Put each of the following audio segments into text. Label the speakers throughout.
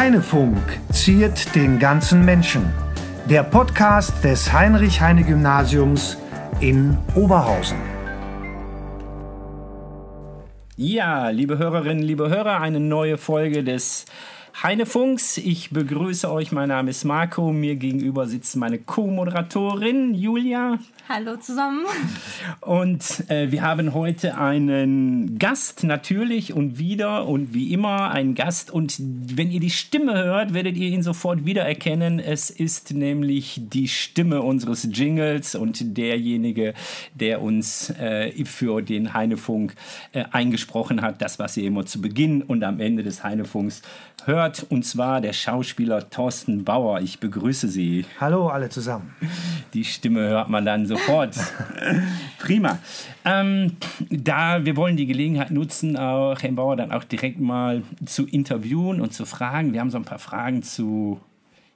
Speaker 1: Heinefunk ziert den ganzen Menschen. Der Podcast des Heinrich-Heine-Gymnasiums in Oberhausen.
Speaker 2: Ja, liebe Hörerinnen, liebe Hörer, eine neue Folge des Heinefunks. Ich begrüße euch. Mein Name ist Marco. Mir gegenüber sitzt meine Co-Moderatorin Julia.
Speaker 3: Hallo zusammen.
Speaker 2: Und äh, wir haben heute einen Gast natürlich und wieder und wie immer einen Gast. Und wenn ihr die Stimme hört, werdet ihr ihn sofort wiedererkennen. Es ist nämlich die Stimme unseres Jingles und derjenige, der uns äh, für den Heinefunk äh, eingesprochen hat. Das, was ihr immer zu Beginn und am Ende des Heinefunks hört. Und zwar der Schauspieler Thorsten Bauer. Ich begrüße Sie.
Speaker 1: Hallo alle zusammen.
Speaker 2: Die Stimme hört man dann sofort. Prima. Ähm, da wir wollen die Gelegenheit nutzen, auch Herrn Bauer dann auch direkt mal zu interviewen und zu fragen. Wir haben so ein paar Fragen zu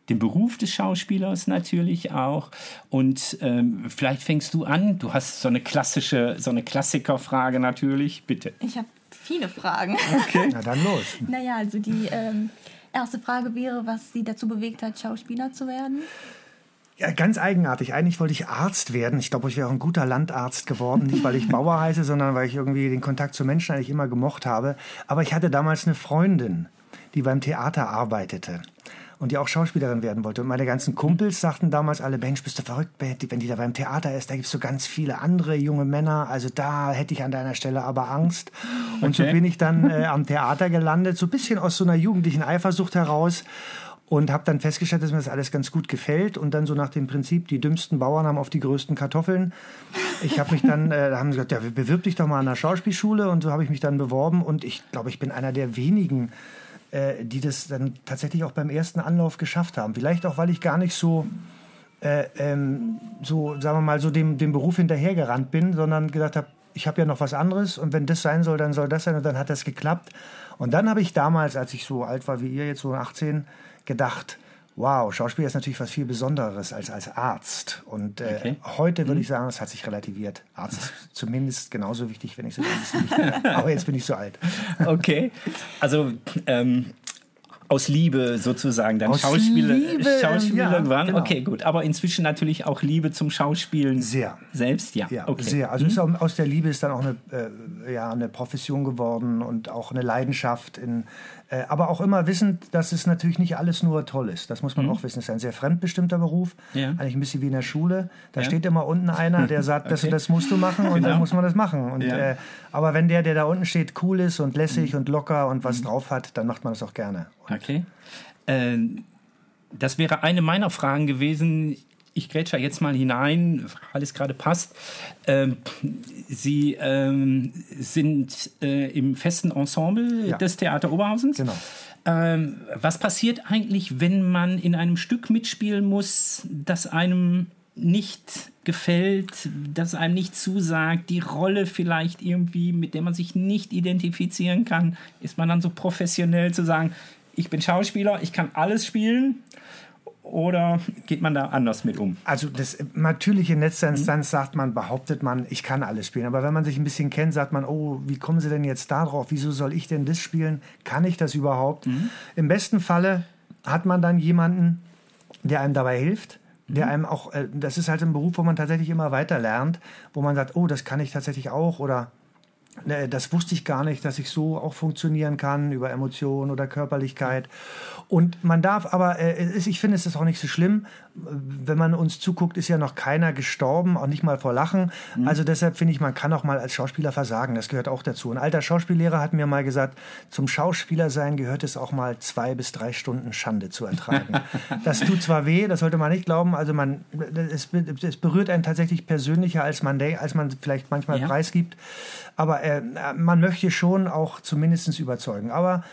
Speaker 2: dem Beruf des Schauspielers natürlich auch. Und ähm, vielleicht fängst du an. Du hast so eine klassische, so eine Klassikerfrage natürlich. Bitte.
Speaker 3: Ich habe viele Fragen.
Speaker 1: Okay. Na dann los.
Speaker 3: naja, also die ähm, erste Frage wäre, was Sie dazu bewegt hat, Schauspieler zu werden?
Speaker 1: Ja, ganz eigenartig. Eigentlich wollte ich Arzt werden. Ich glaube, ich wäre auch ein guter Landarzt geworden. Nicht, weil ich Bauer heiße, sondern weil ich irgendwie den Kontakt zu Menschen eigentlich immer gemocht habe. Aber ich hatte damals eine Freundin, die beim Theater arbeitete und die auch Schauspielerin werden wollte. Und meine ganzen Kumpels sagten damals alle, Mensch, bist du verrückt, wenn die da beim Theater ist, da gibt es so ganz viele andere junge Männer. Also da hätte ich an deiner Stelle aber Angst. Und okay. so bin ich dann äh, am Theater gelandet, so ein bisschen aus so einer jugendlichen Eifersucht heraus und habe dann festgestellt, dass mir das alles ganz gut gefällt und dann so nach dem Prinzip, die dümmsten Bauern haben auf die größten Kartoffeln. Ich habe mich dann, äh, da haben sie gesagt, ja, bewirb dich doch mal an der Schauspielschule und so habe ich mich dann beworben und ich glaube, ich bin einer der wenigen, äh, die das dann tatsächlich auch beim ersten Anlauf geschafft haben. Vielleicht auch, weil ich gar nicht so äh, ähm, so, sagen wir mal, so dem, dem Beruf hinterhergerannt bin, sondern gesagt habe, ich habe ja noch was anderes und wenn das sein soll, dann soll das sein und dann hat das geklappt. Und dann habe ich damals, als ich so alt war wie ihr, jetzt so 18, gedacht, wow, Schauspieler ist natürlich was viel Besonderes als als Arzt. Und äh, okay. heute würde mhm. ich sagen, es hat sich relativiert. Arzt ist zumindest genauso wichtig, wenn ich so nicht. Aber jetzt bin ich so alt.
Speaker 2: Okay, also ähm, aus Liebe sozusagen dann aus Schauspieler, Liebe, Schauspieler ja, waren. Genau. Okay, gut. Aber inzwischen natürlich auch Liebe zum Schauspielen.
Speaker 1: Sehr.
Speaker 2: Selbst, ja.
Speaker 1: ja okay. Sehr. Also mhm. aus der Liebe ist dann auch eine, äh, ja, eine Profession geworden und auch eine Leidenschaft in äh, aber auch immer wissend, dass es natürlich nicht alles nur toll ist. Das muss man mhm. auch wissen. Es ist ein sehr fremdbestimmter Beruf. Ja. Eigentlich ein bisschen wie in der Schule. Da ja. steht immer unten einer, der sagt, okay. das, das musst du machen und genau. dann muss man das machen. Und, ja. äh, aber wenn der, der da unten steht, cool ist und lässig mhm. und locker und was mhm. drauf hat, dann macht man das auch gerne.
Speaker 2: Und okay. Äh, das wäre eine meiner Fragen gewesen ich grätsche jetzt mal hinein, weil es gerade passt. Ähm, Sie ähm, sind äh, im festen Ensemble ja. des Theater Oberhausens.
Speaker 1: Genau.
Speaker 2: Ähm, was passiert eigentlich, wenn man in einem Stück mitspielen muss, das einem nicht gefällt, das einem nicht zusagt, die Rolle vielleicht irgendwie, mit der man sich nicht identifizieren kann? Ist man dann so professionell zu sagen, ich bin Schauspieler, ich kann alles spielen oder geht man da anders mit um?
Speaker 1: Also das natürlich in letzter mhm. Instanz sagt man, behauptet man, ich kann alles spielen. Aber wenn man sich ein bisschen kennt, sagt man, oh, wie kommen Sie denn jetzt da drauf? Wieso soll ich denn das spielen? Kann ich das überhaupt? Mhm. Im besten Falle hat man dann jemanden, der einem dabei hilft der mhm. einem auch, äh, das ist halt ein Beruf, wo man tatsächlich immer weiter lernt, wo man sagt, oh, das kann ich tatsächlich auch oder das wusste ich gar nicht, dass ich so auch funktionieren kann über Emotionen oder Körperlichkeit. Und man darf aber, äh, ich finde es ist auch nicht so schlimm, wenn man uns zuguckt, ist ja noch keiner gestorben, auch nicht mal vor Lachen. Mhm. Also deshalb finde ich, man kann auch mal als Schauspieler versagen. Das gehört auch dazu. Ein alter Schauspiellehrer hat mir mal gesagt, zum Schauspieler sein gehört es auch mal zwei bis drei Stunden Schande zu ertragen. das tut zwar weh, das sollte man nicht glauben. Also man, es, es berührt einen tatsächlich persönlicher, als man, als man vielleicht manchmal ja. preisgibt. Aber äh, man möchte schon auch zumindest überzeugen. Aber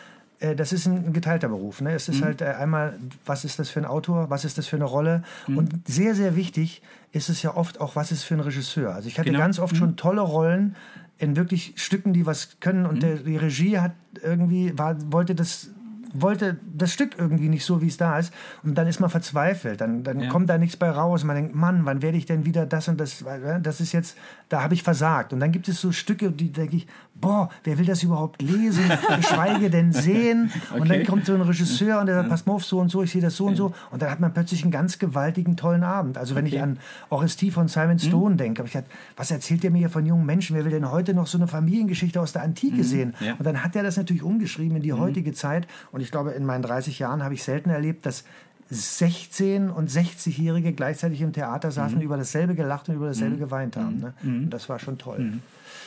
Speaker 1: das ist ein geteilter Beruf. Ne? Es ist mhm. halt äh, einmal, was ist das für ein Autor, was ist das für eine Rolle? Mhm. Und sehr, sehr wichtig ist es ja oft auch, was ist für ein Regisseur. Also ich hatte genau. ganz oft mhm. schon tolle Rollen in wirklich Stücken, die was können und mhm. der, die Regie hat irgendwie, war, wollte das wollte das Stück irgendwie nicht so, wie es da ist. Und dann ist man verzweifelt. Dann, dann ja. kommt da nichts bei raus. Man denkt, Mann, wann werde ich denn wieder das und das? Das ist jetzt, da habe ich versagt. Und dann gibt es so Stücke, die denke ich, boah, wer will das überhaupt lesen? Geschweige denn sehen. Okay. Und dann kommt so ein Regisseur und der sagt, pass mal auf, so und so, ich sehe das so und so. Und dann hat man plötzlich einen ganz gewaltigen, tollen Abend. Also wenn okay. ich an Orestie von Simon hm. Stone mhm. denke, habe ich gedacht, was erzählt der mir hier von jungen Menschen? Wer will denn heute noch so eine Familiengeschichte aus der Antike mhm. sehen? Ja. Und dann hat er das natürlich umgeschrieben in die mhm. heutige Zeit. Und ich glaube, in meinen 30 Jahren habe ich selten erlebt, dass 16 und 60-Jährige gleichzeitig im Theater saßen, mhm. über dasselbe gelacht und über dasselbe mhm. geweint haben. Ne? Mhm. das war schon toll.
Speaker 2: Mhm.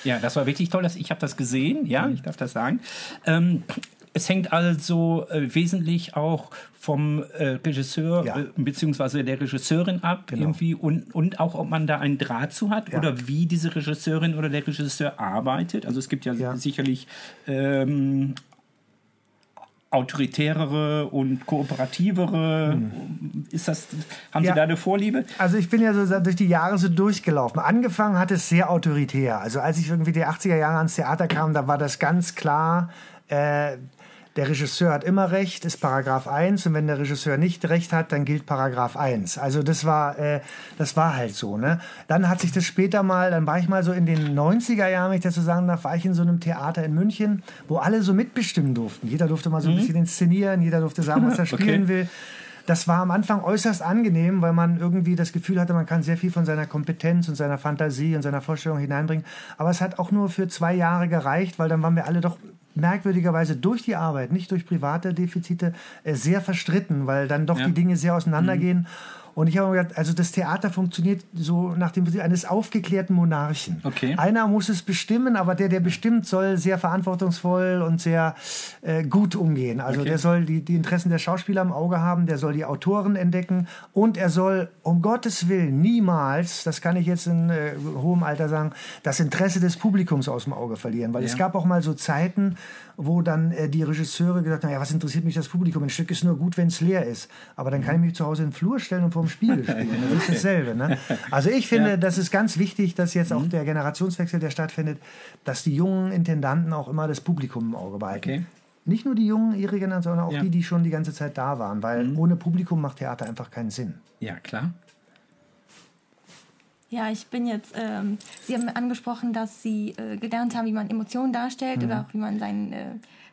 Speaker 2: Ja, das war wirklich toll. Dass ich habe das gesehen, ja, ich darf das sagen. Ähm, es hängt also äh, wesentlich auch vom äh, Regisseur ja. äh, bzw. der Regisseurin ab genau. irgendwie und, und auch, ob man da einen Draht zu hat ja. oder wie diese Regisseurin oder der Regisseur arbeitet. Also es gibt ja, ja. sicherlich ähm, autoritärere und kooperativere? Hm. Ist das, haben ja. Sie da eine Vorliebe?
Speaker 1: Also ich bin ja so durch die Jahre so durchgelaufen. Angefangen hat es sehr autoritär. Also als ich irgendwie die 80er Jahre ans Theater kam, da war das ganz klar, äh, der Regisseur hat immer recht, ist Paragraph 1 und wenn der Regisseur nicht recht hat, dann gilt Paragraph 1. Also das war, äh, das war halt so. Ne? Dann hat sich das später mal, dann war ich mal so in den 90er Jahren, wenn ich das so sagen darf, war ich in so einem Theater in München, wo alle so mitbestimmen durften. Jeder durfte mal so ein mhm. bisschen inszenieren, jeder durfte sagen, was er spielen okay. will. Das war am Anfang äußerst angenehm, weil man irgendwie das Gefühl hatte, man kann sehr viel von seiner Kompetenz und seiner Fantasie und seiner Vorstellung hineinbringen. Aber es hat auch nur für zwei Jahre gereicht, weil dann waren wir alle doch merkwürdigerweise durch die Arbeit, nicht durch private Defizite, äh, sehr verstritten, weil dann doch ja. die Dinge sehr auseinandergehen. Mhm. Und ich habe mir gedacht, also das Theater funktioniert so nach dem Prinzip eines aufgeklärten Monarchen.
Speaker 2: Okay.
Speaker 1: Einer muss es bestimmen, aber der, der bestimmt, soll sehr verantwortungsvoll und sehr äh, gut umgehen. Also okay. der soll die, die Interessen der Schauspieler im Auge haben, der soll die Autoren entdecken und er soll um Gottes Willen niemals, das kann ich jetzt in äh, hohem Alter sagen, das Interesse des Publikums aus dem Auge verlieren. Weil ja. es gab auch mal so Zeiten, wo dann äh, die Regisseure gesagt haben, ja, was interessiert mich das Publikum? Ein Stück ist nur gut, wenn es leer ist. Aber dann kann ich mich zu Hause in den Flur stellen und vor dem Spiegel spielen. Das ist dasselbe. Ne? Also ich finde, ja. das ist ganz wichtig, dass jetzt auch mhm. der Generationswechsel, der stattfindet, dass die jungen Intendanten auch immer das Publikum im Auge behalten. Okay. Nicht nur die jungen ihre Generation, sondern auch ja. die, die schon die ganze Zeit da waren. Weil mhm. ohne Publikum macht Theater einfach keinen Sinn.
Speaker 2: Ja, klar.
Speaker 3: Ja, ich bin jetzt, ähm, Sie haben angesprochen, dass Sie äh, gelernt haben, wie man Emotionen darstellt mhm. oder auch wie man sein, äh,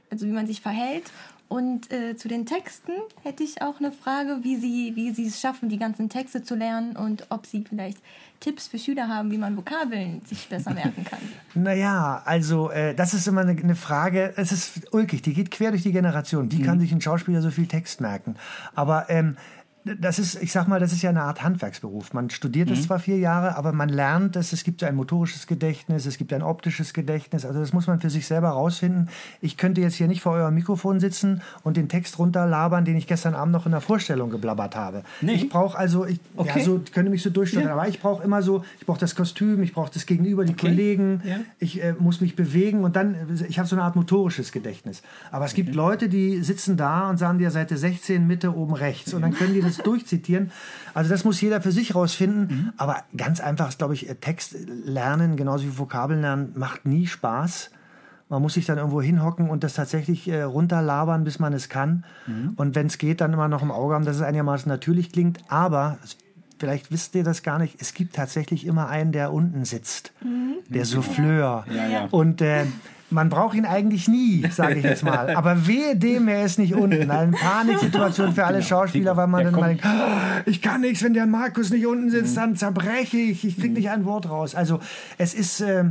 Speaker 3: also wie man sich verhält. Und äh, zu den Texten hätte ich auch eine Frage, wie Sie, wie Sie es schaffen, die ganzen Texte zu lernen und ob Sie vielleicht Tipps für Schüler haben, wie man Vokabeln sich besser merken kann.
Speaker 1: naja, also äh, das ist immer eine, eine, Frage, es ist ulkig, die geht quer durch die Generation. Wie mhm. kann sich ein Schauspieler so viel Text merken? Aber ähm, das ist, ich sag mal, das ist ja eine Art Handwerksberuf. Man studiert es mhm. zwar vier Jahre, aber man lernt es. Es gibt ein motorisches Gedächtnis, es gibt ein optisches Gedächtnis. Also das muss man für sich selber rausfinden. Ich könnte jetzt hier nicht vor eurem Mikrofon sitzen und den Text runterlabern, den ich gestern Abend noch in der Vorstellung geblabbert habe. Nee. Ich brauche also, ich okay. ja, so, könnte mich so durchstellen, ja. aber ich brauche immer so, ich brauche das Kostüm, ich brauche das Gegenüber, die okay. Kollegen, ja. ich äh, muss mich bewegen und dann, ich habe so eine Art motorisches Gedächtnis. Aber es okay. gibt Leute, die sitzen da und sagen dir Seite 16, Mitte, oben rechts und dann können die das durchzitieren. Also das muss jeder für sich rausfinden. Mhm. Aber ganz einfach ist, glaube ich, Text lernen, genauso wie Vokabeln lernen, macht nie Spaß. Man muss sich dann irgendwo hinhocken und das tatsächlich äh, runterlabern, bis man es kann. Mhm. Und wenn es geht, dann immer noch im Auge haben, dass es einigermaßen natürlich klingt. Aber vielleicht wisst ihr das gar nicht, es gibt tatsächlich immer einen, der unten sitzt. Mhm. Der Souffleur. Ja, ja. Und äh, man braucht ihn eigentlich nie, sage ich jetzt mal. Aber wehe dem, er ist nicht unten. Eine Paniksituation für alle genau. Schauspieler, weil man dann mal denkt, oh, ich kann nichts, wenn der Markus nicht unten sitzt, dann zerbreche ich, ich kriege nicht ein Wort raus. Also es ist... Äh,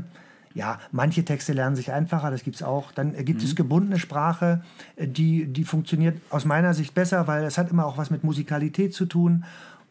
Speaker 1: ja, manche Texte lernen sich einfacher, das gibt es auch. Dann gibt mhm. es gebundene Sprache, äh, die, die funktioniert aus meiner Sicht besser, weil es hat immer auch was mit Musikalität zu tun.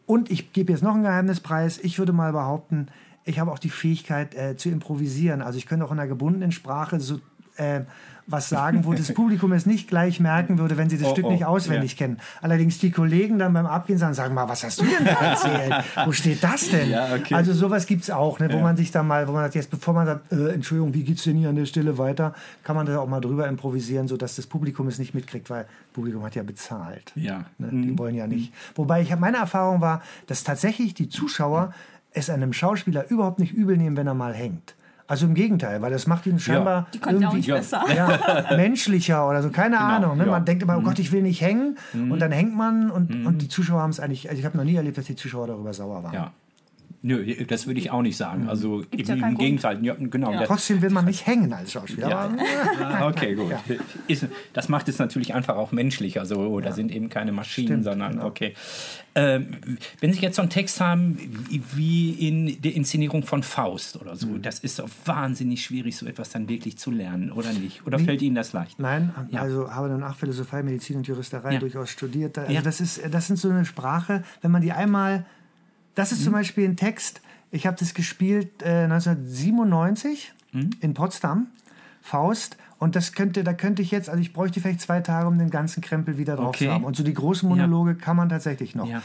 Speaker 1: Und ich gebe jetzt noch ein Geheimnispreis. Ich würde mal behaupten, ich habe auch die Fähigkeit äh, zu improvisieren. Also ich könnte auch in einer gebundenen Sprache so äh, was sagen, wo das Publikum es nicht gleich merken würde, wenn sie das oh, Stück nicht oh, auswendig ja. kennen. Allerdings die Kollegen dann beim Abgehen sagen, sag mal, was hast du denn da erzählt? wo steht das denn? Ja, okay. Also sowas gibt es auch, ne, wo ja. man sich dann mal, wo man sagt, jetzt bevor man sagt, äh, Entschuldigung, wie geht es denn hier an der Stelle weiter, kann man da auch mal drüber improvisieren, sodass das Publikum es nicht mitkriegt, weil das Publikum hat ja bezahlt.
Speaker 2: Ja.
Speaker 1: Ne? Die mhm. wollen ja nicht. Wobei ich meine Erfahrung war, dass tatsächlich die Zuschauer es einem Schauspieler überhaupt nicht übel nehmen, wenn er mal hängt. Also im Gegenteil, weil das macht ihn scheinbar
Speaker 3: auch
Speaker 1: irgendwie
Speaker 3: nicht besser.
Speaker 1: ja, menschlicher oder so, keine Ahnung. Ne?
Speaker 2: ja.
Speaker 1: Man denkt immer, oh Gott, ich will nicht hängen. Und dann hängt man und, und die Zuschauer haben es eigentlich, also ich habe noch nie erlebt, dass die Zuschauer darüber sauer waren.
Speaker 2: Ja. Nö, das würde ich auch nicht sagen. Also
Speaker 3: Gibt's
Speaker 2: im,
Speaker 3: ja
Speaker 2: im Gegenteil. Ja, genau. Das,
Speaker 1: Trotzdem will man nicht hängen als Schauspieler.
Speaker 2: Ja. Ah, okay, gut. Ist, das macht es natürlich einfach auch menschlicher. So, da sind eben keine Maschinen,
Speaker 1: Stimmt,
Speaker 2: sondern
Speaker 1: genau.
Speaker 2: okay. Ähm, wenn Sie jetzt so einen Text haben wie- in der Inszenierung von Faust oder so,
Speaker 1: Mhm.
Speaker 2: das ist doch wahnsinnig schwierig, so etwas dann wirklich zu lernen, oder nicht? Oder fällt Ihnen das leicht?
Speaker 1: Nein,
Speaker 2: Ja.
Speaker 1: also habe danach Philosophie, Medizin und Juristerei
Speaker 2: Ja.
Speaker 1: durchaus studiert. Also
Speaker 2: Ja.
Speaker 1: das ist, das sind so eine Sprache, wenn man die einmal, das
Speaker 2: Mhm.
Speaker 1: ist zum Beispiel ein Text, ich habe das gespielt äh, 1997
Speaker 2: Mhm.
Speaker 1: in Potsdam, Faust. Und das könnte, da könnte ich jetzt, also ich bräuchte vielleicht zwei Tage, um den ganzen Krempel wieder drauf
Speaker 2: Okay.
Speaker 1: zu haben. Und so die großen Monologe kann man tatsächlich noch.
Speaker 2: Ja.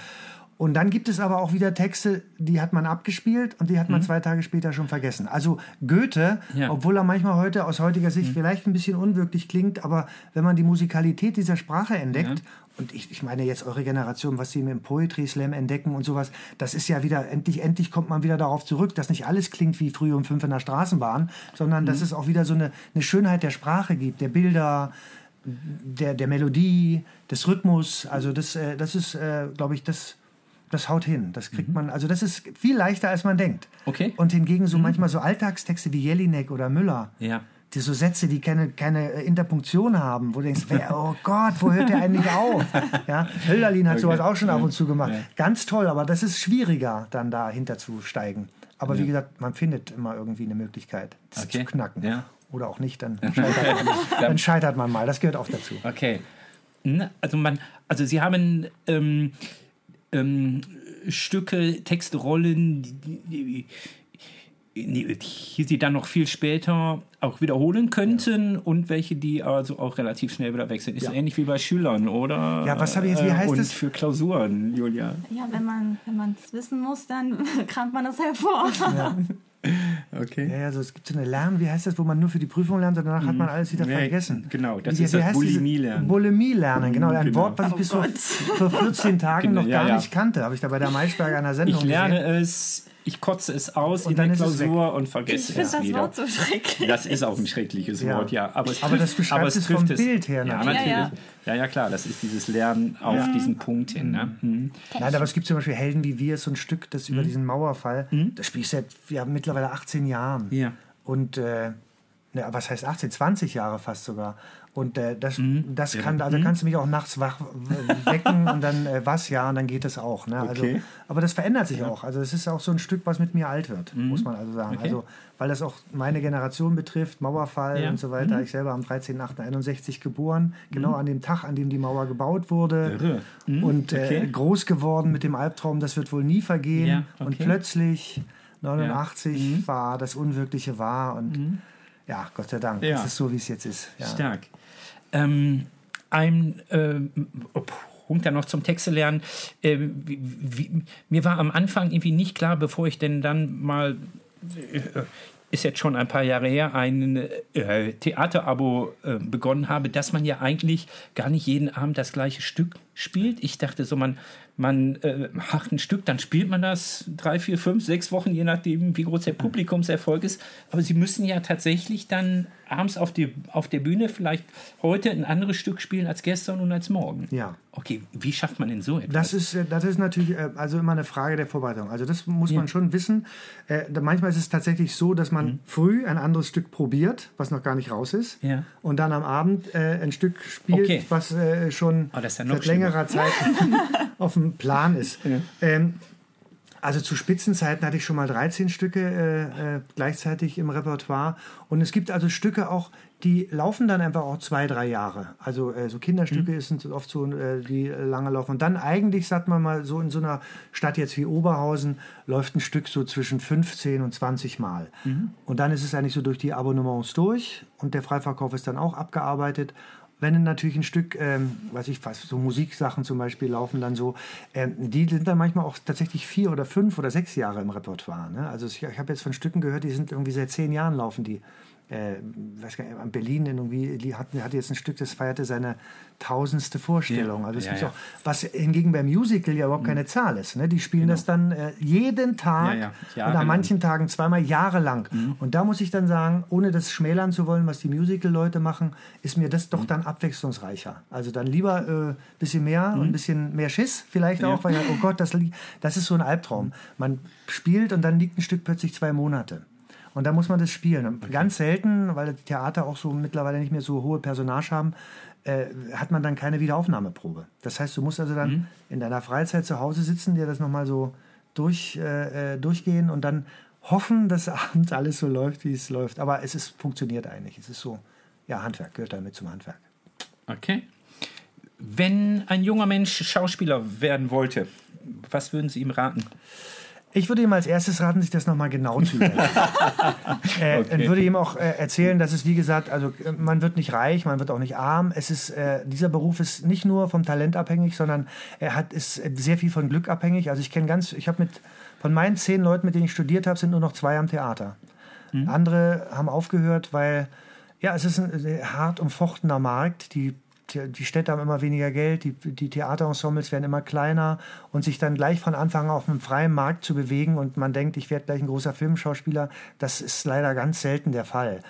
Speaker 1: Und dann gibt es aber auch wieder Texte, die hat man abgespielt und die hat man zwei Tage später schon vergessen. Also Goethe,
Speaker 2: Mhm. Ja. Mhm.
Speaker 1: obwohl er manchmal heute aus heutiger Sicht vielleicht ein bisschen unwirklich klingt, aber wenn man die Musikalität dieser Sprache entdeckt, und ich, ich meine jetzt eure Generation, was sie im Poetry Slam entdecken und sowas, das ist ja wieder, endlich, endlich kommt man wieder darauf zurück, dass nicht alles klingt wie früh um fünf in der Straßenbahn, sondern
Speaker 2: Mhm.
Speaker 1: dass es auch wieder so eine, eine Schönheit der Sprache gibt, der Bilder, der, der Melodie, des Rhythmus. Also das, äh, das ist, äh, glaube ich, das, das haut hin. Das kriegt man, also das ist viel leichter, als man denkt.
Speaker 2: Mhm. Okay. Mhm.
Speaker 1: Und hingegen so manchmal so Alltagstexte wie Jelinek oder Müller,
Speaker 2: Ja.
Speaker 1: die so Sätze, die keine, keine äh, Interpunktion haben, wo du denkst, wer, oh Gott, wo hört der eigentlich auf? Ja, Hölderlin hat sowas auch schon ab und zu gemacht. Ganz toll, aber das ist schwieriger, dann dahinter zu steigen. Aber wie gesagt, man findet immer irgendwie eine Möglichkeit, es
Speaker 2: Okay.
Speaker 1: zu knacken.
Speaker 2: Ja.
Speaker 1: Oder auch nicht, dann scheitert, man, dann scheitert man mal. Das gehört auch dazu.
Speaker 2: Okay. Also man, also Sie haben ähm, ähm, Stücke, Textrollen, die, die, Sie dann noch viel später auch wiederholen könnten und welche, die also auch relativ schnell wieder wechseln. Ist
Speaker 1: Ja.
Speaker 2: ähnlich wie bei Schülern, oder?
Speaker 1: Ja, was habe ich jetzt- wie
Speaker 2: Äh,
Speaker 1: heißt
Speaker 2: und
Speaker 1: es?
Speaker 2: für Klausuren, Julia.
Speaker 3: Ja, wenn man es wissen muss, dann kramt man das hervor.
Speaker 2: Okay.
Speaker 1: Ja, also es gibt so eine Lern, wie heißt das, wo man nur für die Prüfung lernt und danach hat man alles wieder
Speaker 2: Ja,
Speaker 1: vergessen.
Speaker 2: genau, das
Speaker 1: Wie-
Speaker 2: ist
Speaker 1: wie
Speaker 2: das Bulimie-Lernen.
Speaker 1: Bulimie-Lernen, genau. Ein
Speaker 2: Genau.
Speaker 1: Wort, was ich
Speaker 3: Oh
Speaker 1: bis vor,
Speaker 3: Gott.
Speaker 1: vor 14 Tagen
Speaker 2: Genau,
Speaker 1: noch
Speaker 2: ja,
Speaker 1: gar
Speaker 2: ja.
Speaker 1: nicht kannte. Habe ich da bei der Maischberger einer Sendung
Speaker 2: Ich lerne
Speaker 1: gesehen.
Speaker 2: es, ich kotze es aus
Speaker 1: Und
Speaker 2: in
Speaker 1: dann
Speaker 2: der
Speaker 1: ist es
Speaker 2: Klausur und
Speaker 3: Ich
Speaker 2: vergesse
Speaker 3: finde
Speaker 2: es
Speaker 3: das
Speaker 2: wieder.
Speaker 3: Wort so schrecklich.
Speaker 2: Das ist auch ein schreckliches
Speaker 1: Ja.
Speaker 2: Wort, ja. Aber, es
Speaker 1: Aber
Speaker 2: trifft-
Speaker 1: das beschreibt
Speaker 2: aber
Speaker 1: es vom
Speaker 2: trifft
Speaker 1: Bild her
Speaker 2: Ja,
Speaker 1: natürlich.
Speaker 3: Ja,
Speaker 2: Ja, ja, klar. Das ist dieses Lernen auf diesen Punkt hin. Ne? Mhm.
Speaker 1: Nein, aber es gibt zum Beispiel Helden wie wir, so ein Stück, das über diesen Mauerfall, das spiele ich seit ja, mittlerweile 18 Jahren.
Speaker 2: Ja.
Speaker 1: Und äh, ne, was heißt 18, 20 Jahre fast sogar. Und äh, das,
Speaker 2: Mhm.
Speaker 1: das kann, also kannst du mich auch nachts wach wecken und dann äh, was, ja, und dann geht das auch. Ne? Also,
Speaker 2: Okay.
Speaker 1: aber das verändert sich auch. Also es ist auch so ein Stück, was mit mir alt wird, muss man also sagen.
Speaker 2: Mhm. Okay.
Speaker 1: Also, weil das auch meine Generation betrifft, Mauerfall
Speaker 2: Ja. Mhm.
Speaker 1: und so weiter. Ich selber am 13.08.61 geboren, genau an dem Tag, an dem die Mauer gebaut wurde.
Speaker 2: Mhm.
Speaker 1: Und äh,
Speaker 2: Okay.
Speaker 1: groß geworden mit dem Albtraum, das wird wohl nie vergehen.
Speaker 2: Ja,
Speaker 1: Und plötzlich, 89,
Speaker 2: Mhm.
Speaker 1: war das Unwirkliche wahr. Und ja, Gott sei Dank,
Speaker 2: Ja.
Speaker 1: es ist so, wie es jetzt ist. Ja.
Speaker 2: Stark. Ähm, ein ähm, Punkt dann noch zum Texte lernen. Äh, wie, wie, mir war am Anfang irgendwie nicht klar, bevor ich denn dann mal äh, ist jetzt schon ein paar Jahre her, ein äh, Theaterabo äh, begonnen habe, dass man ja eigentlich gar nicht jeden Abend das gleiche Stück spielt. Ich dachte so, man, man äh, macht ein Stück, dann spielt man das drei, vier, fünf, sechs Wochen, je nachdem, wie groß der Publikumserfolg ist. Aber sie müssen ja tatsächlich dann abends auf, die, auf der Bühne vielleicht heute ein anderes Stück spielen als gestern und als morgen.
Speaker 1: Ja.
Speaker 2: Okay, wie schafft man denn so etwas?
Speaker 1: Das ist, äh, das ist natürlich äh, also immer eine Frage der Vorbereitung. Also das muss man schon wissen. Äh, Manchmal ist es tatsächlich so, dass man früh ein anderes Stück probiert, was noch gar nicht raus ist.
Speaker 2: Mhm. Ja.
Speaker 1: Und dann am Abend ein Stück spielt,
Speaker 2: Okay.
Speaker 1: was schon
Speaker 2: Oh, ja
Speaker 1: seit längerer Zeit auf dem Plan ist. Ähm, also zu Spitzenzeiten hatte ich schon mal 13 Stücke äh, äh, gleichzeitig im Repertoire. Und es gibt also Stücke auch, die laufen dann einfach auch zwei, drei Jahre. Also äh, so Kinderstücke
Speaker 2: Mhm.
Speaker 1: ist sind oft so, äh, die lange laufen. Und dann eigentlich, sagt man mal, so in so einer Stadt jetzt wie Oberhausen läuft ein Stück so zwischen 15 und 20 Mal.
Speaker 2: Mhm.
Speaker 1: Und dann ist es eigentlich so durch die Abonnements durch und der Freiverkauf ist dann auch abgearbeitet. Wenn natürlich ein Stück, ähm, weiß ich was, so Musiksachen zum Beispiel laufen dann so, ähm, die sind dann manchmal auch tatsächlich vier oder fünf oder sechs Jahre im Repertoire. Ne? Also ich, ich habe jetzt von Stücken gehört, die sind irgendwie seit zehn Jahren laufen die äh, weiß gar nicht, an Berlin irgendwie, die hatten, hatte jetzt ein Stück, das feierte seine tausendste Vorstellung.
Speaker 2: Ja,
Speaker 1: also es
Speaker 2: ja, ja.
Speaker 1: auch, was hingegen beim Musical ja überhaupt keine Zahl ist. Ne? Die spielen das dann äh, jeden Tag und an manchen Tagen zweimal jahrelang. Und da muss ich dann sagen, ohne das schmälern zu wollen, was die Musical-Leute machen, ist mir das doch dann abwechslungsreicher. Also dann lieber ein äh, bisschen mehr und ein bisschen mehr Schiss vielleicht auch, weil ja, oh Gott, das, das ist so ein Albtraum. Man spielt und dann liegt ein Stück plötzlich zwei Monate. Und da muss man das spielen. Und Ganz selten, weil Theater auch so mittlerweile nicht mehr so hohe Personage haben, äh, hat man dann keine Wiederaufnahmeprobe. Das heißt, du musst also dann in deiner Freizeit zu Hause sitzen, dir das nochmal so durch, äh, äh, durchgehen und dann hoffen, dass abends alles so läuft, wie es läuft. Aber es ist, funktioniert eigentlich. Es ist so, ja, Handwerk gehört damit zum Handwerk.
Speaker 2: Okay. Wenn ein junger Mensch Schauspieler werden wollte, was würden Sie ihm raten?
Speaker 1: Ich würde ihm als erstes raten, sich das nochmal genau zu überlegen. äh,
Speaker 2: Okay.
Speaker 1: Und würde ihm auch äh, erzählen, dass es, wie gesagt, also äh, man wird nicht reich, man wird auch nicht arm. Es ist, äh, dieser Beruf ist nicht nur vom Talent abhängig, sondern er hat, ist sehr viel von Glück abhängig. Also ich kenne ganz, ich habe mit, von meinen zehn Leuten, mit denen ich studiert habe, sind nur noch zwei am Theater. Andere haben aufgehört, weil, ja, es ist ein äh, hart umfochtener Markt. Die die Städte haben immer weniger Geld, die, die Theaterensembles werden immer kleiner und sich dann gleich von Anfang an auf einem freien Markt zu bewegen und man denkt, ich werde gleich ein großer Filmschauspieler, das ist leider ganz selten der Fall.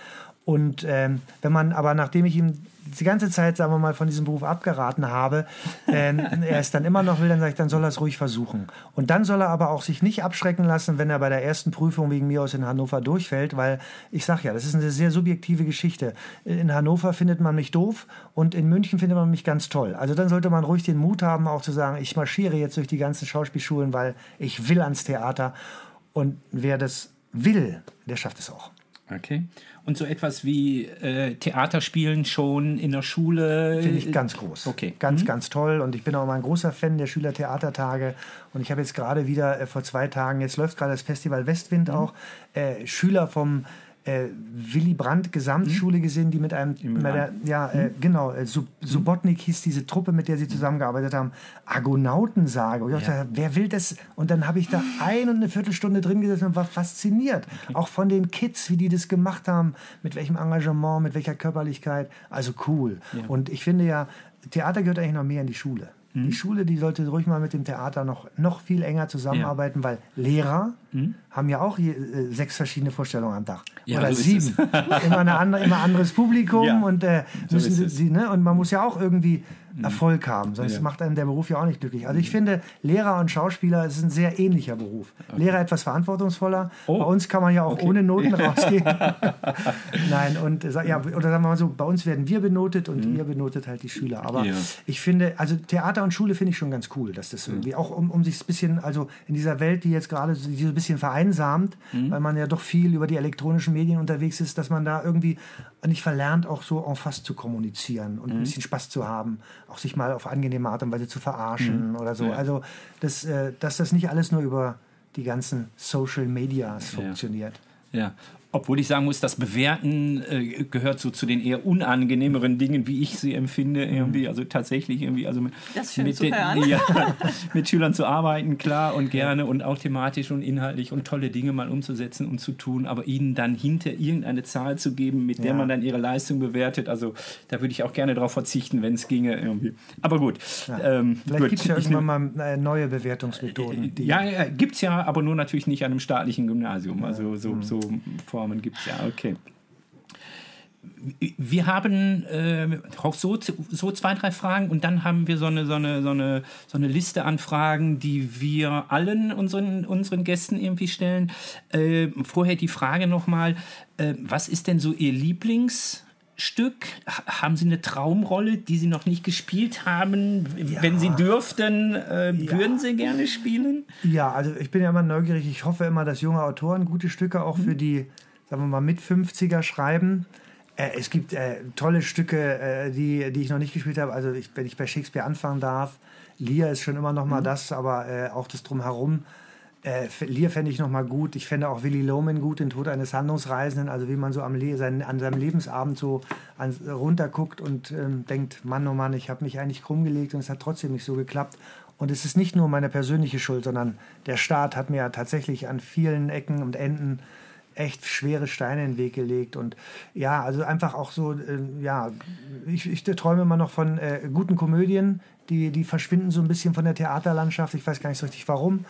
Speaker 1: Und ähm, wenn man aber, nachdem ich ihm die ganze Zeit, sagen wir mal, von diesem Beruf abgeraten habe, ähm, er es dann immer noch will, dann sage ich, dann soll er es ruhig versuchen. Und dann soll er aber auch sich nicht abschrecken lassen, wenn er bei der ersten Prüfung wegen mir aus in Hannover durchfällt, weil ich sage ja, das ist eine sehr subjektive Geschichte. In Hannover findet man mich doof und in München findet man mich ganz toll. Also dann sollte man ruhig den Mut haben, auch zu sagen, ich marschiere jetzt durch die ganzen Schauspielschulen, weil ich will ans Theater. Und wer das will, der schafft es auch.
Speaker 2: Okay. Und so etwas wie äh, Theaterspielen schon in der Schule?
Speaker 1: Finde ich ganz groß.
Speaker 2: Okay.
Speaker 1: Ganz, ganz toll. Und ich bin auch mal ein großer Fan der Schülertheatertage. Und ich habe jetzt gerade wieder äh, vor zwei Tagen, jetzt läuft gerade das Festival Westwind auch, äh, Schüler vom äh, Willy Brandt Gesamtschule gesehen, die mit einem, mit der, ja, äh, genau, äh, Sub Subotnik hieß diese Truppe, mit der sie zusammengearbeitet haben, Argonautensage. Und ich dachte, wer will das? Und dann habe ich da ein und eine Viertelstunde drin gesessen und war fasziniert. Auch von den Kids, wie die das gemacht haben, mit welchem Engagement, mit welcher Körperlichkeit. Also cool. Und ich finde ja, Theater gehört eigentlich noch mehr in die Schule. Die Schule, die sollte ruhig mal mit dem Theater noch, noch viel enger zusammenarbeiten, weil Lehrer haben ja auch je, äh, sechs verschiedene Vorstellungen am Tag.
Speaker 2: Ja,
Speaker 1: Oder
Speaker 2: so
Speaker 1: sieben. immer, eine andere, immer anderes Publikum
Speaker 2: Ja,
Speaker 1: und, äh,
Speaker 2: so
Speaker 1: müssen sie, ne? und man muss ja auch irgendwie Erfolg haben, sonst
Speaker 2: Ja.
Speaker 1: macht einem der Beruf ja auch nicht glücklich. Also ich finde, Lehrer und Schauspieler ist ein sehr ähnlicher Beruf. Lehrer etwas verantwortungsvoller.
Speaker 2: Oh.
Speaker 1: Bei uns kann man ja auch ohne Noten rausgehen. Nein, und äh, ja, oder sagen wir mal so, bei uns werden wir benotet und ihr benotet halt die Schüler. Aber ich finde, also Theater und Schule finde ich schon ganz cool, dass das irgendwie auch um, um sich ein bisschen, also in dieser Welt, die jetzt gerade so ein bisschen vereinsamt,
Speaker 2: Mhm.
Speaker 1: weil man ja doch viel über die elektronischen Medien unterwegs ist, dass man da irgendwie nicht verlernt, auch so en face zu kommunizieren
Speaker 2: Mhm.
Speaker 1: und ein bisschen Spaß zu haben, auch sich mal auf angenehme Art und Weise zu verarschen oder so.
Speaker 2: Mhm. Ja.
Speaker 1: Also, dass, äh, dass das nicht alles nur über die ganzen Social Medias funktioniert.
Speaker 2: Ja. Obwohl ich sagen muss, das Bewerten äh, gehört so zu den eher unangenehmeren Dingen, wie ich sie empfinde, irgendwie. Also tatsächlich irgendwie, also mit, mit,
Speaker 3: hören.
Speaker 2: ja, mit Schülern zu arbeiten, klar und gerne und auch thematisch und inhaltlich und tolle Dinge mal umzusetzen und zu tun, aber ihnen dann hinter irgendeine Zahl zu geben, mit der
Speaker 1: Ja.
Speaker 2: man dann ihre Leistung bewertet. Also da würde ich auch gerne darauf verzichten, wenn es ginge irgendwie. Aber gut. Ähm,
Speaker 1: Vielleicht gibt es ja
Speaker 2: Ich
Speaker 1: irgendwann mal äh, neue Bewertungsmethoden. Die,
Speaker 2: ja, ja gibt es ja, aber nur natürlich nicht an einem staatlichen Gymnasium. Also so, so Formen gibt es ja, okay. Wir haben äh, auch so, so zwei, drei Fragen und dann haben wir so eine, so, eine, so, eine, so eine Liste an Fragen, die wir allen unseren, unseren Gästen irgendwie stellen. Äh, vorher die Frage nochmal, äh, was ist denn so Ihr Lieblingsstück? Ha- Haben Sie eine Traumrolle, die Sie noch nicht gespielt haben? Wenn Sie dürften, äh, würden Sie gerne spielen?
Speaker 1: Ja, also ich bin ja immer neugierig. Ich hoffe immer, dass junge Autoren gute Stücke auch für die, sagen wir mal, mit 50er schreiben. Äh, es gibt äh, tolle Stücke, äh, die, die ich noch nicht gespielt habe. Also ich, wenn ich bei Shakespeare anfangen darf, Lear ist schon immer noch mal das, aber äh, auch das Drumherum. Äh, Lear fände ich noch mal gut. Ich fände auch Willy Loman gut, den Tod eines Handlungsreisenden. Also wie man so am Le sein, an seinem Lebensabend so an, runterguckt und ähm, denkt, Mann, oh Mann, ich habe mich eigentlich krumm gelegt und es hat trotzdem nicht so geklappt. Und es ist nicht nur meine persönliche Schuld, sondern der Staat hat mir ja tatsächlich an vielen Ecken und Enden echt schwere Steine in den Weg gelegt. Und ja, also einfach auch so, äh, ja, ich, ich träume immer noch von äh, guten Komödien, die, die verschwinden so ein bisschen von der Theaterlandschaft. Ich weiß gar nicht so richtig warum.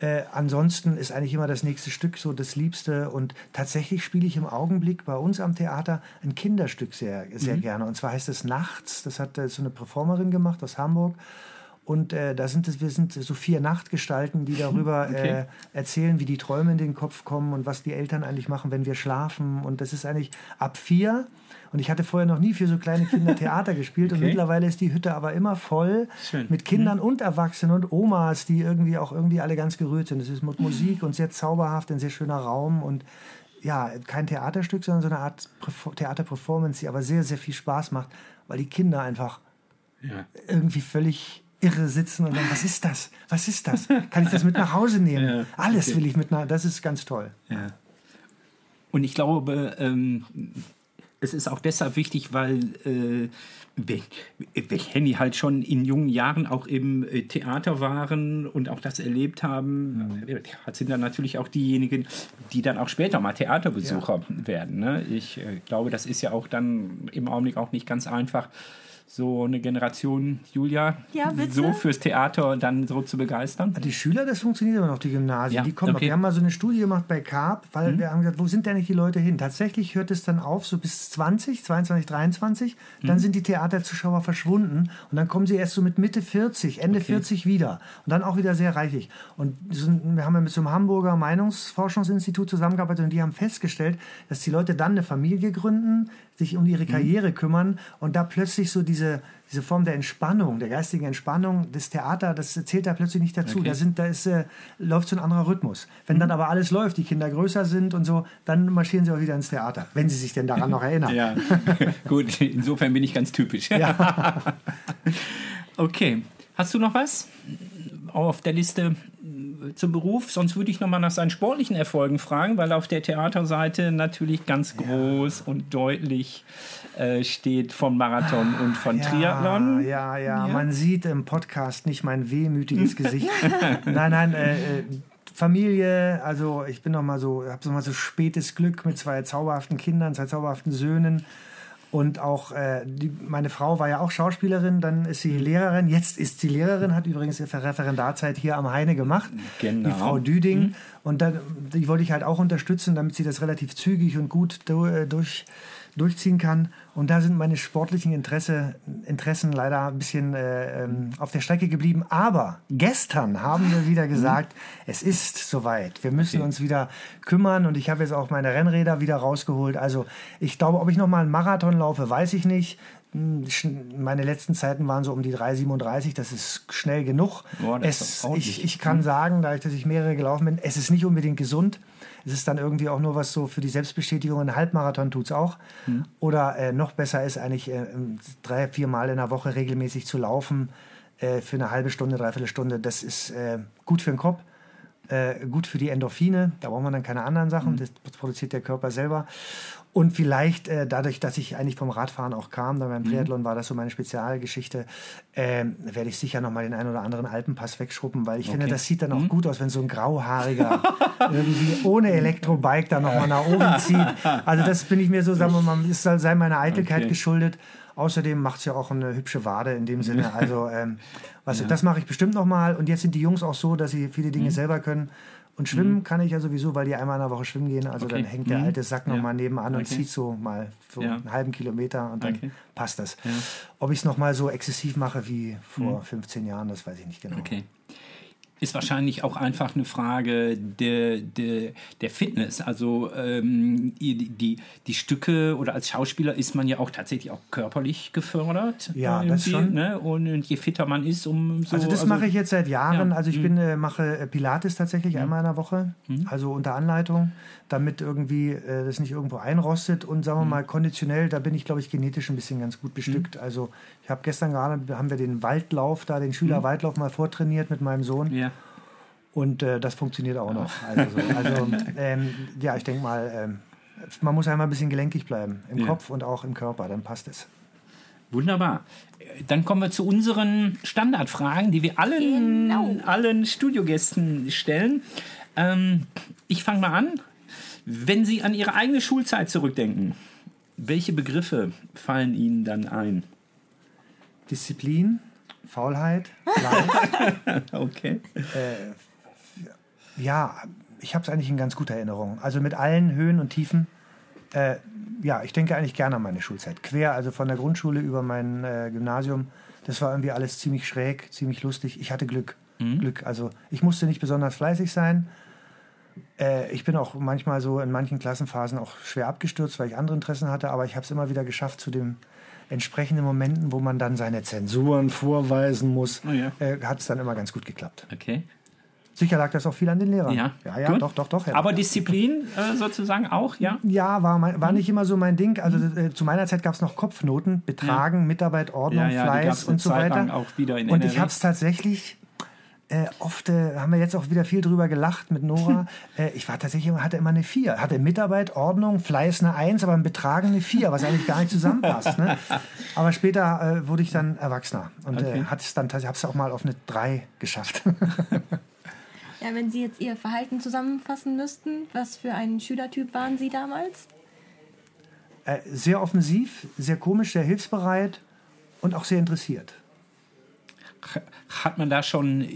Speaker 1: Äh, ansonsten ist eigentlich immer das nächste Stück so das Liebste. Und tatsächlich spiele ich im Augenblick bei uns am Theater ein Kinderstück sehr, sehr mhm. gerne. Und zwar heißt es Nachts. Das hat äh, so eine Performerin gemacht aus Hamburg. Und äh, da sind es, wir sind so vier Nachtgestalten, die darüber okay. äh, erzählen, wie die Träume in den Kopf kommen und was die Eltern eigentlich machen, wenn wir schlafen. Und das ist eigentlich ab vier. Und ich hatte vorher noch nie für so kleine Kinder Theater gespielt. Okay. Und mittlerweile ist die Hütte aber immer voll Schön. mit Kindern mhm. und Erwachsenen und Omas, die irgendwie auch irgendwie alle ganz gerührt sind. Es ist mit Musik und sehr zauberhaft, ein sehr schöner Raum und ja, kein Theaterstück, sondern so eine Art Theaterperformance, die aber sehr, sehr viel Spaß macht, weil die Kinder einfach ja. irgendwie völlig irre sitzen und dann, was ist das? Was ist das? Kann ich das mit nach Hause nehmen? Ja, Alles okay. will ich mit nach Das ist ganz toll.
Speaker 2: Ja. Und ich glaube, ähm, es ist auch deshalb wichtig, weil äh, wenn Henny halt schon in jungen Jahren auch im äh, Theater waren und auch das erlebt haben, ja. sind dann natürlich auch diejenigen, die dann auch später mal Theaterbesucher ja. werden. Ne? Ich äh, glaube, das ist ja auch dann im Augenblick auch nicht ganz einfach so eine Generation, Julia,
Speaker 3: ja,
Speaker 2: so fürs Theater dann so zu begeistern?
Speaker 1: Die Schüler, das funktioniert aber noch, die Gymnasien. Ja, die kommen okay. Wir haben mal so eine Studie gemacht bei Carp, weil mhm. wir haben gesagt, wo sind denn nicht die Leute hin? Tatsächlich hört es dann auf, so bis 20, 22, 23. Dann mhm. sind die Theaterzuschauer verschwunden und dann kommen sie erst so mit Mitte 40, Ende okay. 40 wieder. Und dann auch wieder sehr reichlich. Und wir haben ja mit so einem Hamburger Meinungsforschungsinstitut zusammengearbeitet und die haben festgestellt, dass die Leute dann eine Familie gründen, sich um ihre mhm. Karriere mhm. kümmern und da plötzlich so diese, diese Form der Entspannung, der geistigen Entspannung, des Theater, das zählt da plötzlich nicht dazu. Okay. Da, sind, da ist, äh, läuft so ein anderer Rhythmus. Wenn mhm. dann aber alles läuft, die Kinder größer sind und so, dann marschieren sie auch wieder ins Theater, wenn sie sich denn daran noch erinnern.
Speaker 2: Ja, gut, insofern bin ich ganz typisch. Ja. okay, hast du noch was auf der Liste zum Beruf. Sonst würde ich nochmal nach seinen sportlichen Erfolgen fragen, weil auf der Theaterseite natürlich ganz groß ja. und deutlich äh, steht von Marathon und von
Speaker 1: ja,
Speaker 2: Triathlon.
Speaker 1: Ja, ja, ja, man sieht im Podcast nicht mein wehmütiges Gesicht. nein, nein, äh, äh, Familie, also ich bin noch mal so, habe so mal so spätes Glück mit zwei zauberhaften Kindern, zwei zauberhaften Söhnen. Und auch äh, die, meine Frau war ja auch Schauspielerin, dann ist sie Lehrerin. Jetzt ist sie Lehrerin, hat übrigens ihre Referendarzeit hier am Heine gemacht. Genau. Die Frau Düding. Mhm. Und dann, die wollte ich halt auch unterstützen, damit sie das relativ zügig und gut äh, durch durchziehen kann. Und da sind meine sportlichen Interesse, Interessen leider ein bisschen äh, ähm, auf der Strecke geblieben. Aber gestern haben wir wieder gesagt, es ist soweit. Wir müssen okay. uns wieder kümmern. Und ich habe jetzt auch meine Rennräder wieder rausgeholt. Also ich glaube, ob ich noch mal einen Marathon laufe, weiß ich nicht. Hm, meine letzten Zeiten waren so um die 3,37. Das ist schnell genug. Boah, es, ich, ich kann hm. sagen, dadurch, dass ich mehrere gelaufen bin, es ist nicht unbedingt gesund. Es ist dann irgendwie auch nur was so für die Selbstbestätigung. Ein Halbmarathon tut es auch. Mhm. Oder äh, noch besser ist eigentlich äh, drei, vier Mal in der Woche regelmäßig zu laufen äh, für eine halbe Stunde, dreiviertel Stunde. Das ist äh, gut für den Kopf. Äh, gut für die Endorphine, da braucht man dann keine anderen Sachen, mhm. das produziert der Körper selber. Und vielleicht äh, dadurch, dass ich eigentlich vom Radfahren auch kam, dann beim mhm. Triathlon mhm. war das so meine Spezialgeschichte, äh, werde ich sicher noch mal den einen oder anderen Alpenpass wegschruppen, weil ich okay. finde, das sieht dann auch mhm. gut aus, wenn so ein grauhaariger irgendwie ohne Elektrobike da noch mal nach oben zieht. Also das bin ich mir so, sagen wir mal, ist sei meiner Eitelkeit okay. geschuldet. Außerdem macht es ja auch eine hübsche Wade in dem Sinne. Also ähm, was, ja. das mache ich bestimmt noch mal. Und jetzt sind die Jungs auch so, dass sie viele Dinge mhm. selber können. Und schwimmen mhm. kann ich ja sowieso, weil die einmal in der Woche schwimmen gehen. Also okay. dann hängt der mhm. alte Sack ja. nochmal nebenan okay. und zieht so mal so ja. einen halben Kilometer und dann okay. passt das. Ja. Ob ich es nochmal so exzessiv mache wie vor mhm. 15 Jahren, das weiß ich nicht genau.
Speaker 2: Okay ist wahrscheinlich auch einfach eine Frage der, der, der Fitness. Also ähm, die, die, die Stücke oder als Schauspieler ist man ja auch tatsächlich auch körperlich gefördert.
Speaker 1: Ja, das schon.
Speaker 2: Ne? Und je fitter man ist, umso...
Speaker 1: Also das also, mache ich jetzt seit Jahren. Ja. Also ich mhm. bin, äh, mache äh, Pilates tatsächlich mhm. einmal in der Woche, mhm. also unter Anleitung, damit irgendwie äh, das nicht irgendwo einrostet. Und sagen wir mhm. mal, konditionell, da bin ich, glaube ich, genetisch ein bisschen ganz gut bestückt. Mhm. Also ich habe gestern gerade, haben wir den Waldlauf da, den Schülerwaldlauf mal vortrainiert mit meinem Sohn. Ja. Und äh, das funktioniert auch noch. Also, also ähm, ja, ich denke mal, ähm, man muss einmal ein bisschen gelenkig bleiben im ja. Kopf und auch im Körper, dann passt es.
Speaker 2: Wunderbar. Dann kommen wir zu unseren Standardfragen, die wir allen, genau. allen Studiogästen stellen. Ähm, ich fange mal an. Wenn Sie an Ihre eigene Schulzeit zurückdenken, welche Begriffe fallen Ihnen dann ein?
Speaker 1: Disziplin, Faulheit, Fleiß.
Speaker 2: Okay.
Speaker 1: Ja, ich habe es eigentlich in ganz guter Erinnerung. Also mit allen Höhen und Tiefen. Äh, ja, ich denke eigentlich gerne an meine Schulzeit. Quer, also von der Grundschule über mein äh, Gymnasium. Das war irgendwie alles ziemlich schräg, ziemlich lustig. Ich hatte Glück. Glück. Also ich musste nicht besonders fleißig sein. Äh, ich bin auch manchmal so in manchen Klassenphasen auch schwer abgestürzt, weil ich andere Interessen hatte. Aber ich habe es immer wieder geschafft zu den entsprechenden Momenten, wo man dann seine Zensuren vorweisen muss.
Speaker 2: Oh ja.
Speaker 1: äh, hat es dann immer ganz gut geklappt.
Speaker 2: Okay.
Speaker 1: Sicher lag das auch viel an den Lehrern.
Speaker 2: Ja,
Speaker 1: ja, ja doch, doch, doch. Herr
Speaker 2: Aber. Disziplin äh, sozusagen auch, ja?
Speaker 1: Ja, war, mein,
Speaker 2: Mhm.
Speaker 1: war nicht immer so mein Ding. Also äh, zu meiner Zeit gab es noch Kopfnoten, Betragen, Mitarbeit, Ordnung,
Speaker 2: Ja, ja,
Speaker 1: Fleiß und so weiter. und ich habe es tatsächlich äh, oft, äh, haben wir jetzt auch wieder viel drüber gelacht mit Nora. äh, ich war tatsächlich immer, hatte immer eine 4. Hatte Mitarbeit, Ordnung, Fleiß eine 1, aber im Betragen eine 4, was eigentlich gar nicht zusammenpasst. Ne? Aber später äh, wurde ich dann Erwachsener und
Speaker 2: Okay.
Speaker 1: äh, hatte es dann, habe es auch mal auf eine 3 geschafft.
Speaker 3: Ja, wenn Sie jetzt Ihr Verhalten zusammenfassen müssten, was für ein Schülertyp waren Sie damals?
Speaker 1: äh, sehr offensiv, sehr komisch, sehr hilfsbereit und auch sehr interessiert.
Speaker 2: Hat man da schon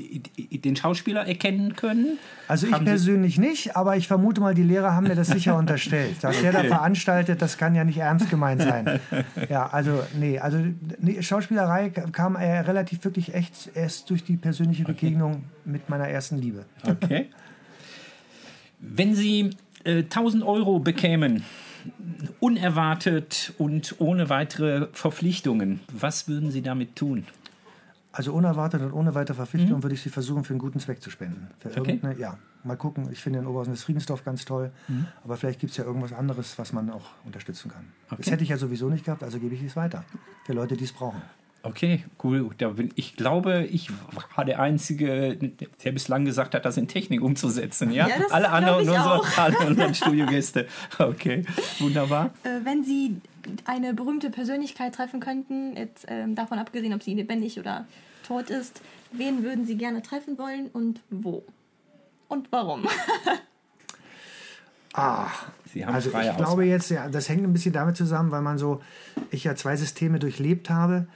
Speaker 2: den Schauspieler erkennen können?
Speaker 1: Also ich
Speaker 2: Haben Sie-
Speaker 1: persönlich nicht, aber ich vermute mal, die Lehrer haben mir das sicher unterstellt. Was der da veranstaltet, das kann ja nicht ernst gemeint sein. Ja, also nee, also nee, Schauspielerei kam äh, relativ wirklich echt erst durch die persönliche Begegnung mit meiner ersten Liebe.
Speaker 2: Okay. Wenn Sie äh, 1000 Euro bekämen, unerwartet und ohne weitere Verpflichtungen, was würden Sie damit tun?
Speaker 1: Also unerwartet und ohne weitere Verpflichtung würde ich sie versuchen, für einen guten Zweck zu spenden. Für
Speaker 2: Mhm. Okay. Mhm.
Speaker 1: irgendeine- ja, mal gucken. Ich finde in Oberhausen das Friedensdorf ganz toll, aber vielleicht gibt es ja irgendwas anderes, was man auch unterstützen kann. Das
Speaker 2: Okay.
Speaker 1: hätte ich ja sowieso nicht gehabt, also gebe ich es weiter. Für Leute, die es brauchen.
Speaker 2: Okay, cool. Da bin, ich glaube, ich war der Einzige, der bislang gesagt hat, das in Technik umzusetzen. Ja,
Speaker 3: Ja, das
Speaker 2: alle anderen, unsere, alle unseren Studiogäste. Okay, wunderbar.
Speaker 3: Äh, wenn Sie eine berühmte Persönlichkeit treffen könnten, jetzt ähm, davon abgesehen, ob sie lebendig oder tot ist, wen würden Sie gerne treffen wollen und wo? Und warum?
Speaker 1: Ah,
Speaker 2: Sie haben
Speaker 1: also ich glaube jetzt, ja, das hängt ein bisschen damit zusammen, weil man so, ich ja zwei Systeme durchlebt habe.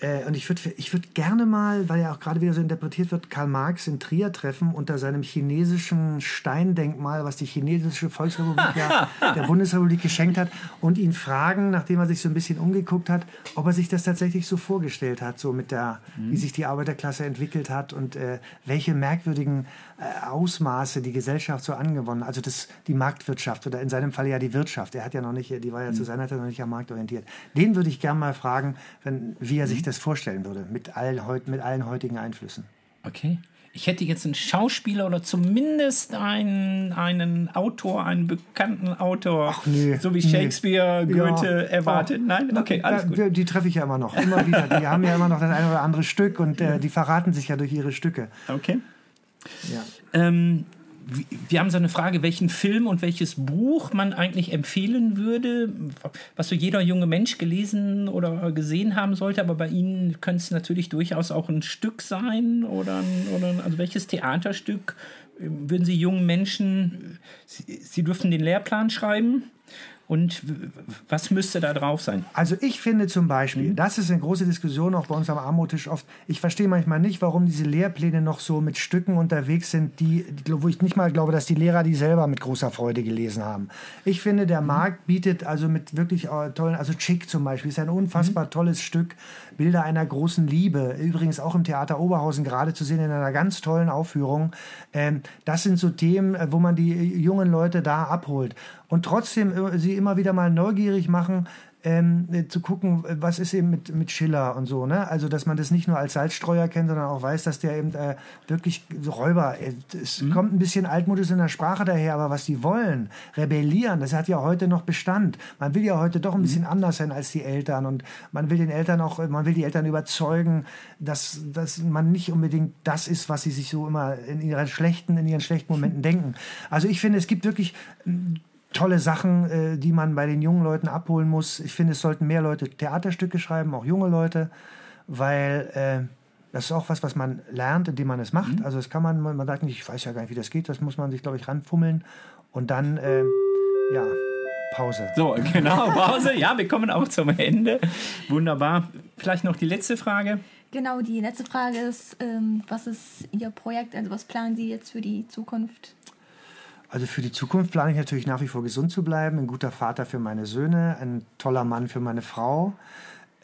Speaker 1: Äh, und ich würde ich würd gerne mal, weil ja auch gerade wieder so interpretiert wird, Karl Marx in Trier treffen unter seinem chinesischen Steindenkmal, was die chinesische Volksrepublik ja der Bundesrepublik geschenkt hat, und ihn fragen, nachdem er sich so ein bisschen umgeguckt hat, ob er sich das tatsächlich so vorgestellt hat, so mit der, wie sich die Arbeiterklasse entwickelt hat und äh, welche merkwürdigen äh, Ausmaße die Gesellschaft so angewonnen, also das, die Marktwirtschaft oder in seinem Fall ja die Wirtschaft. Er hat ja noch nicht, die war ja zu seiner Zeit noch nicht am Markt orientiert. Den würde ich gerne mal fragen, wenn, wie er sich das vorstellen würde mit allen, mit allen heutigen Einflüssen.
Speaker 2: Okay. Ich hätte jetzt einen Schauspieler oder zumindest einen, einen Autor, einen bekannten Autor,
Speaker 1: nee,
Speaker 2: so wie
Speaker 1: nee.
Speaker 2: Shakespeare, Goethe
Speaker 1: Ja.
Speaker 2: erwartet.
Speaker 1: Oh,
Speaker 2: Nein, okay, alles gut.
Speaker 1: Die, die treffe ich ja immer noch, immer wieder. Die haben ja immer noch das eine oder andere Stück und äh, die verraten sich ja durch ihre Stücke.
Speaker 2: Okay.
Speaker 1: Ja.
Speaker 2: Ähm, wir- haben so eine Frage, welchen Film und welches Buch man eigentlich empfehlen würde, was so jeder junge Mensch gelesen oder gesehen haben sollte, aber bei Ihnen könnte es natürlich durchaus auch ein Stück sein oder, oder also welches Theaterstück würden Sie jungen Menschen, Sie, Sie dürfen den Lehrplan schreiben und was müsste da drauf sein?
Speaker 1: Also ich finde zum Beispiel, das ist eine große Diskussion auch bei uns am Armutisch oft. Ich verstehe manchmal nicht, warum diese Lehrpläne noch so mit Stücken unterwegs sind, die, wo ich nicht mal glaube, dass die Lehrer die selber mit großer Freude gelesen haben. Ich finde, der Markt bietet also mit wirklich äh, tollen, also Chick zum Beispiel, ist ein unfassbar tolles Stück, Bilder einer großen Liebe. Übrigens auch im Theater Oberhausen gerade zu sehen in einer ganz tollen Aufführung. Ähm, das sind so Themen, äh, wo man die äh, jungen Leute da abholt und trotzdem sie immer wieder mal neugierig machen, ähm, äh, zu gucken, was ist eben mit, mit Schiller und so. Ne? Also, dass man das nicht nur als Salzstreuer kennt, sondern auch weiß, dass der eben äh, wirklich Räuber, äh, es kommt ein bisschen altmodisch in der Sprache daher, aber was die wollen, rebellieren, das hat ja heute noch Bestand. Man will ja heute doch ein bisschen anders sein als die Eltern und man will den Eltern auch, man will die Eltern überzeugen, dass, dass man nicht unbedingt das ist, was sie sich so immer in ihren schlechten, in ihren schlechten Momenten denken. Also ich finde, es gibt wirklich tolle Sachen, äh, die man bei den jungen Leuten abholen muss. Ich finde, es sollten mehr Leute Theaterstücke schreiben, auch junge Leute, weil äh, das ist auch was, was man lernt, indem man es macht. Also das kann man, man sagt nicht, ich weiß ja gar nicht, wie das geht, das muss man sich, glaube ich, ranfummeln. Und dann, äh, ja, Pause.
Speaker 2: So, genau, Pause. Ja, wir kommen auch zum Ende. Wunderbar. Vielleicht noch die letzte Frage.
Speaker 3: Genau, die letzte Frage ist, ähm, was ist Ihr Projekt, also was planen Sie jetzt für die Zukunft?
Speaker 1: Also für die Zukunft plane ich natürlich nach wie vor gesund zu bleiben, ein guter Vater für meine Söhne, ein toller Mann für meine Frau.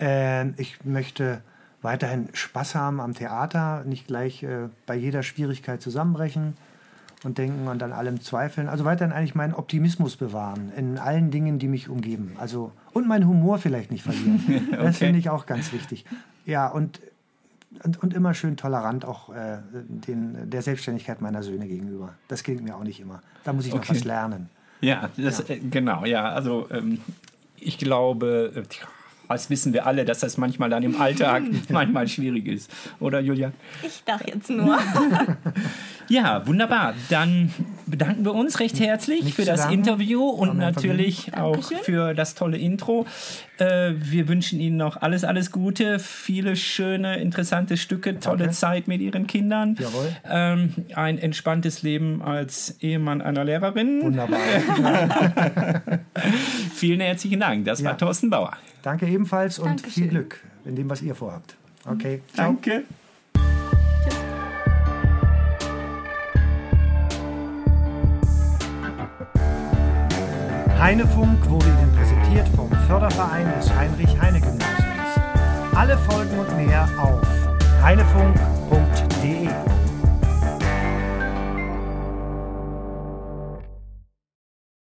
Speaker 1: Äh, ich möchte weiterhin Spaß haben am Theater, nicht gleich äh, bei jeder Schwierigkeit zusammenbrechen und denken und an allem zweifeln. Also weiterhin eigentlich meinen Optimismus bewahren in allen Dingen, die mich umgeben. Also und meinen Humor vielleicht nicht verlieren. okay. Das finde ich auch ganz wichtig. Ja, und und, und immer schön tolerant auch äh, den, der Selbstständigkeit meiner Söhne gegenüber. Das gelingt mir auch nicht immer. Da muss ich noch okay. was lernen.
Speaker 2: Ja, das, ja. Äh, genau, ja. Also ähm, ich glaube, äh, das wissen wir alle, dass das manchmal dann im Alltag manchmal schwierig ist. Oder Julia?
Speaker 3: Ich dachte jetzt nur.
Speaker 2: ja, wunderbar. Dann bedanken wir uns recht herzlich Nicht für das danken. Interview und natürlich auch für das tolle Intro. Äh, wir wünschen Ihnen noch alles, alles Gute, viele schöne, interessante Stücke, tolle Danke. Zeit mit Ihren Kindern.
Speaker 1: Jawohl.
Speaker 2: Ähm, ein entspanntes Leben als Ehemann einer Lehrerin.
Speaker 1: Wunderbar.
Speaker 2: Vielen herzlichen Dank. Das ja. war Thorsten Bauer.
Speaker 1: Danke ebenfalls und Dankeschön. viel Glück in dem, was ihr vorhabt. Okay.
Speaker 2: Ciao. Danke.
Speaker 1: Heinefunk wurde Ihnen präsentiert vom Förderverein des Heinrich-Heine-Gymnasiums. Alle Folgen und mehr auf heinefunk.de.